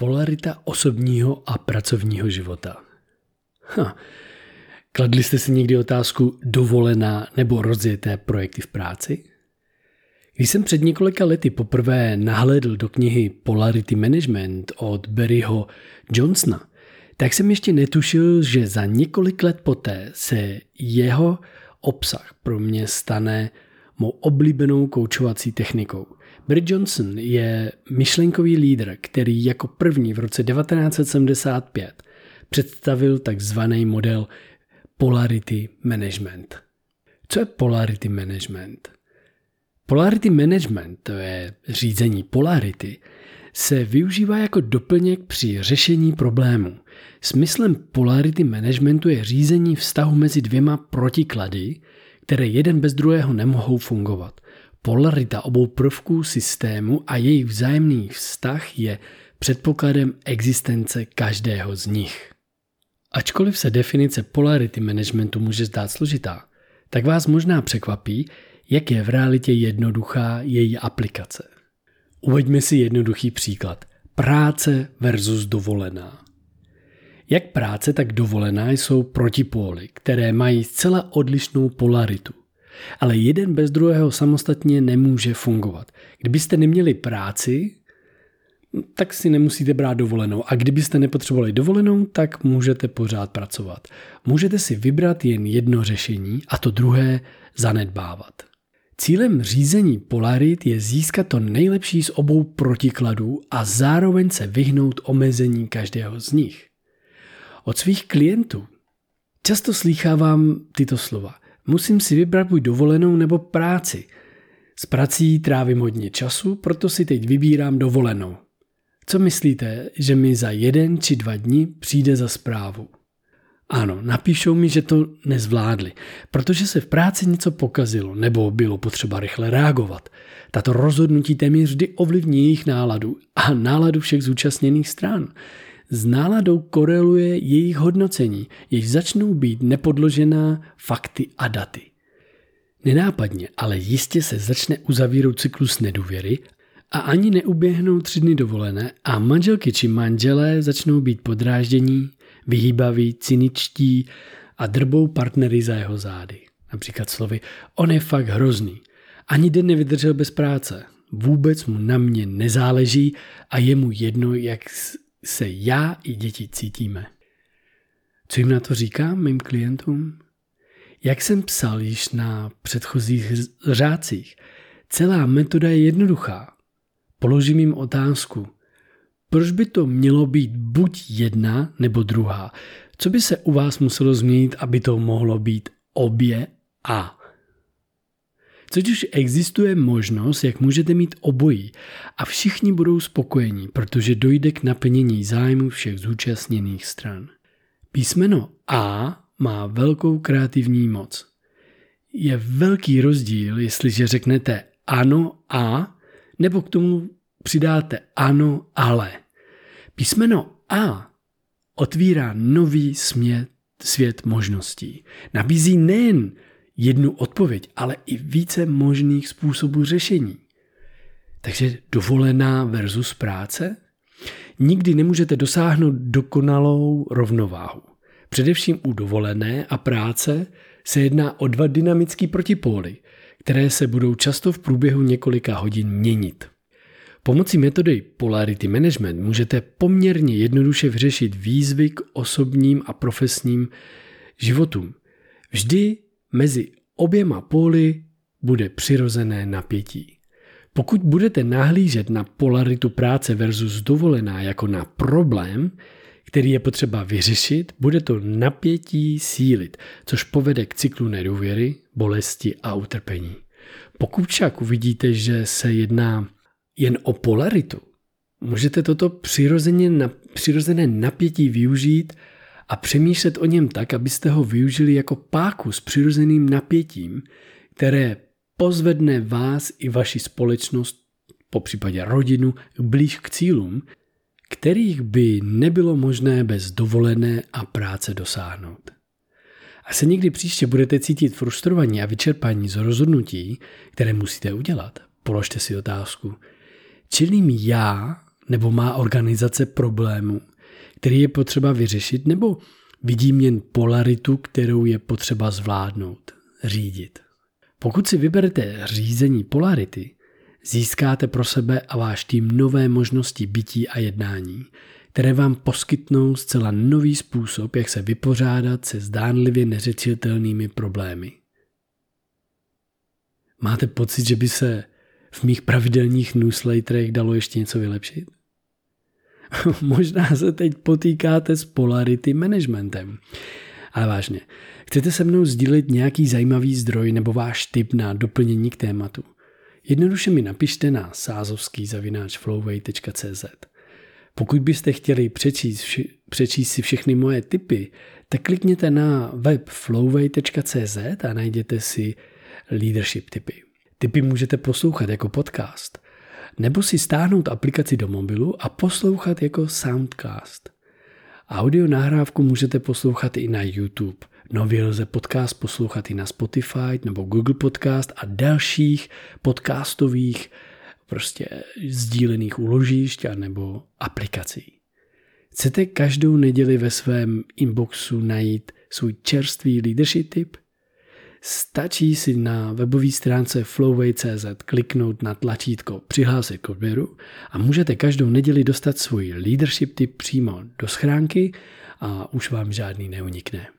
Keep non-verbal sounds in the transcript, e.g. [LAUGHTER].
Polarita osobního a pracovního života. Ha. Kladli jste si někdy otázku dovolená nebo rozjeté projekty v práci? Když jsem před několika lety poprvé nahlédl do knihy Polarity Management od Barryho Johnsona, tak jsem ještě netušil, že za několik let poté se jeho obsah pro mě stane mou oblíbenou koučovací technikou. Barry Johnson je myšlenkový lídr, který jako první v roce 1975 představil takzvaný model Polarity Management. Co je Polarity Management? Polarity Management, to je řízení polarity, se využívá jako doplněk při řešení problémů. Smyslem polarity managementu je řízení vztahu mezi dvěma protiklady, které jeden bez druhého nemohou fungovat. Polarita obou prvků systému a jejich vzájemný vztah je předpokladem existence každého z nich. Ačkoliv se definice polarity managementu může zdát složitá, tak vás možná překvapí, jak je v realitě jednoduchá její aplikace. Uveďme si jednoduchý příklad. Práce versus dovolená. Jak práce, tak dovolená jsou protipóly, které mají zcela odlišnou polaritu. Ale jeden bez druhého samostatně nemůže fungovat. Kdybyste neměli práci, tak si nemusíte brát dovolenou. A kdybyste nepotřebovali dovolenou, tak můžete pořád pracovat. Můžete si vybrat jen jedno řešení a to druhé zanedbávat. Cílem řízení polarit je získat to nejlepší z obou protikladů a zároveň se vyhnout omezení každého z nich. Od svých klientů často slýchávám tyto slova. Musím si vybrat buď dovolenou nebo práci. S prací trávím hodně času, proto si teď vybírám dovolenou. Co myslíte, že mi za jeden či dva dny přijde za zprávu? Ano, napíšou mi, že to nezvládli, protože se v práci něco pokazilo nebo bylo potřeba rychle reagovat. Tato rozhodnutí téměř vždy ovlivní jejich náladu a náladu všech zúčastněných stran. S náladou koreluje jejich hodnocení, jež začnou být nepodložená fakty a daty. Nenápadně, ale jistě se začne uzavírat cyklus nedůvěry a ani neuběhnou tři dny dovolené a manželky či manželé začnou být podráždění, vyhýbaví, cyničtí a drbou partnery za jeho zády. Například slovy, on je fakt hrozný. Ani den nevydržel bez práce. Vůbec mu na mě nezáleží a je mu jedno, jak se já i děti cítíme. Co jim na to říkám mým klientům? Jak jsem psal již na předchozích řádcích, celá metoda je jednoduchá. Položím jim otázku. Proč by to mělo být buď jedna nebo druhá? Co by se u vás muselo změnit, aby to mohlo být obě a? Což existuje možnost, jak můžete mít obojí a všichni budou spokojení, protože dojde k naplnění zájmu všech zúčastněných stran. Písmeno A má velkou kreativní moc. Je velký rozdíl, jestliže řeknete ano a nebo k tomu přidáte ano, ale. Písmeno A otvírá nový smět, svět možností. Nabízí nejen jednu odpověď, ale i více možných způsobů řešení. Takže dovolená versus práce? Nikdy nemůžete dosáhnout dokonalou rovnováhu. Především u dovolené a práce se jedná o dva dynamické protipóly, které se budou často v průběhu několika hodin měnit. Pomocí metody Polarity Management můžete poměrně jednoduše vyřešit výzvy k osobním a profesním životům. Vždy mezi oběma póly bude přirozené napětí. Pokud budete nahlížet na polaritu práce versus dovolená jako na problém, který je potřeba vyřešit, bude to napětí sílit, což povede k cyklu nedůvěry, bolesti a utrpení. Pokud však uvidíte, že se jedná jen o polaritu, můžete toto přirozeně, přirozené napětí využít a přemýšlet o něm tak, abyste ho využili jako páku s přirozeným napětím, které pozvedne vás i vaši společnost, po případě rodinu, blíž k cílům, kterých by nebylo možné bez dovolené a práce dosáhnout. A se někdy příště budete cítit frustrovaní a vyčerpaní z rozhodnutí, které musíte udělat, položte si otázku, čelím já nebo má organizace problémů, který je potřeba vyřešit, nebo vidím jen polaritu, kterou je potřeba zvládnout, řídit. Pokud si vyberete řízení polarity, získáte pro sebe a váš tým nové možnosti bytí a jednání, které vám poskytnou zcela nový způsob, jak se vypořádat se zdánlivě neřečitelnými problémy. Máte pocit, že by se v mých pravidelných newsletterech dalo ještě něco vylepšit? [LAUGHS] Možná se teď potýkáte s polarity managementem. Ale vážně, chcete se mnou sdílet nějaký zajímavý zdroj nebo váš tip na doplnění k tématu? Jednoduše mi napište na sázovský Pokud byste chtěli přečíst, vši, přečíst si všechny moje tipy, tak klikněte na web flowway.cz a najděte si leadership tipy. Tipy můžete poslouchat jako podcast, nebo si stáhnout aplikaci do mobilu a poslouchat jako soundcast. Audio nahrávku můžete poslouchat i na YouTube. Nově lze podcast poslouchat i na Spotify nebo Google Podcast a dalších podcastových prostě sdílených úložišť nebo aplikací. Chcete každou neděli ve svém inboxu najít svůj čerstvý leadership tip – Stačí si na webové stránce flowway.cz kliknout na tlačítko Přihlásit k odběru a můžete každou neděli dostat svůj leadership tip přímo do schránky a už vám žádný neunikne.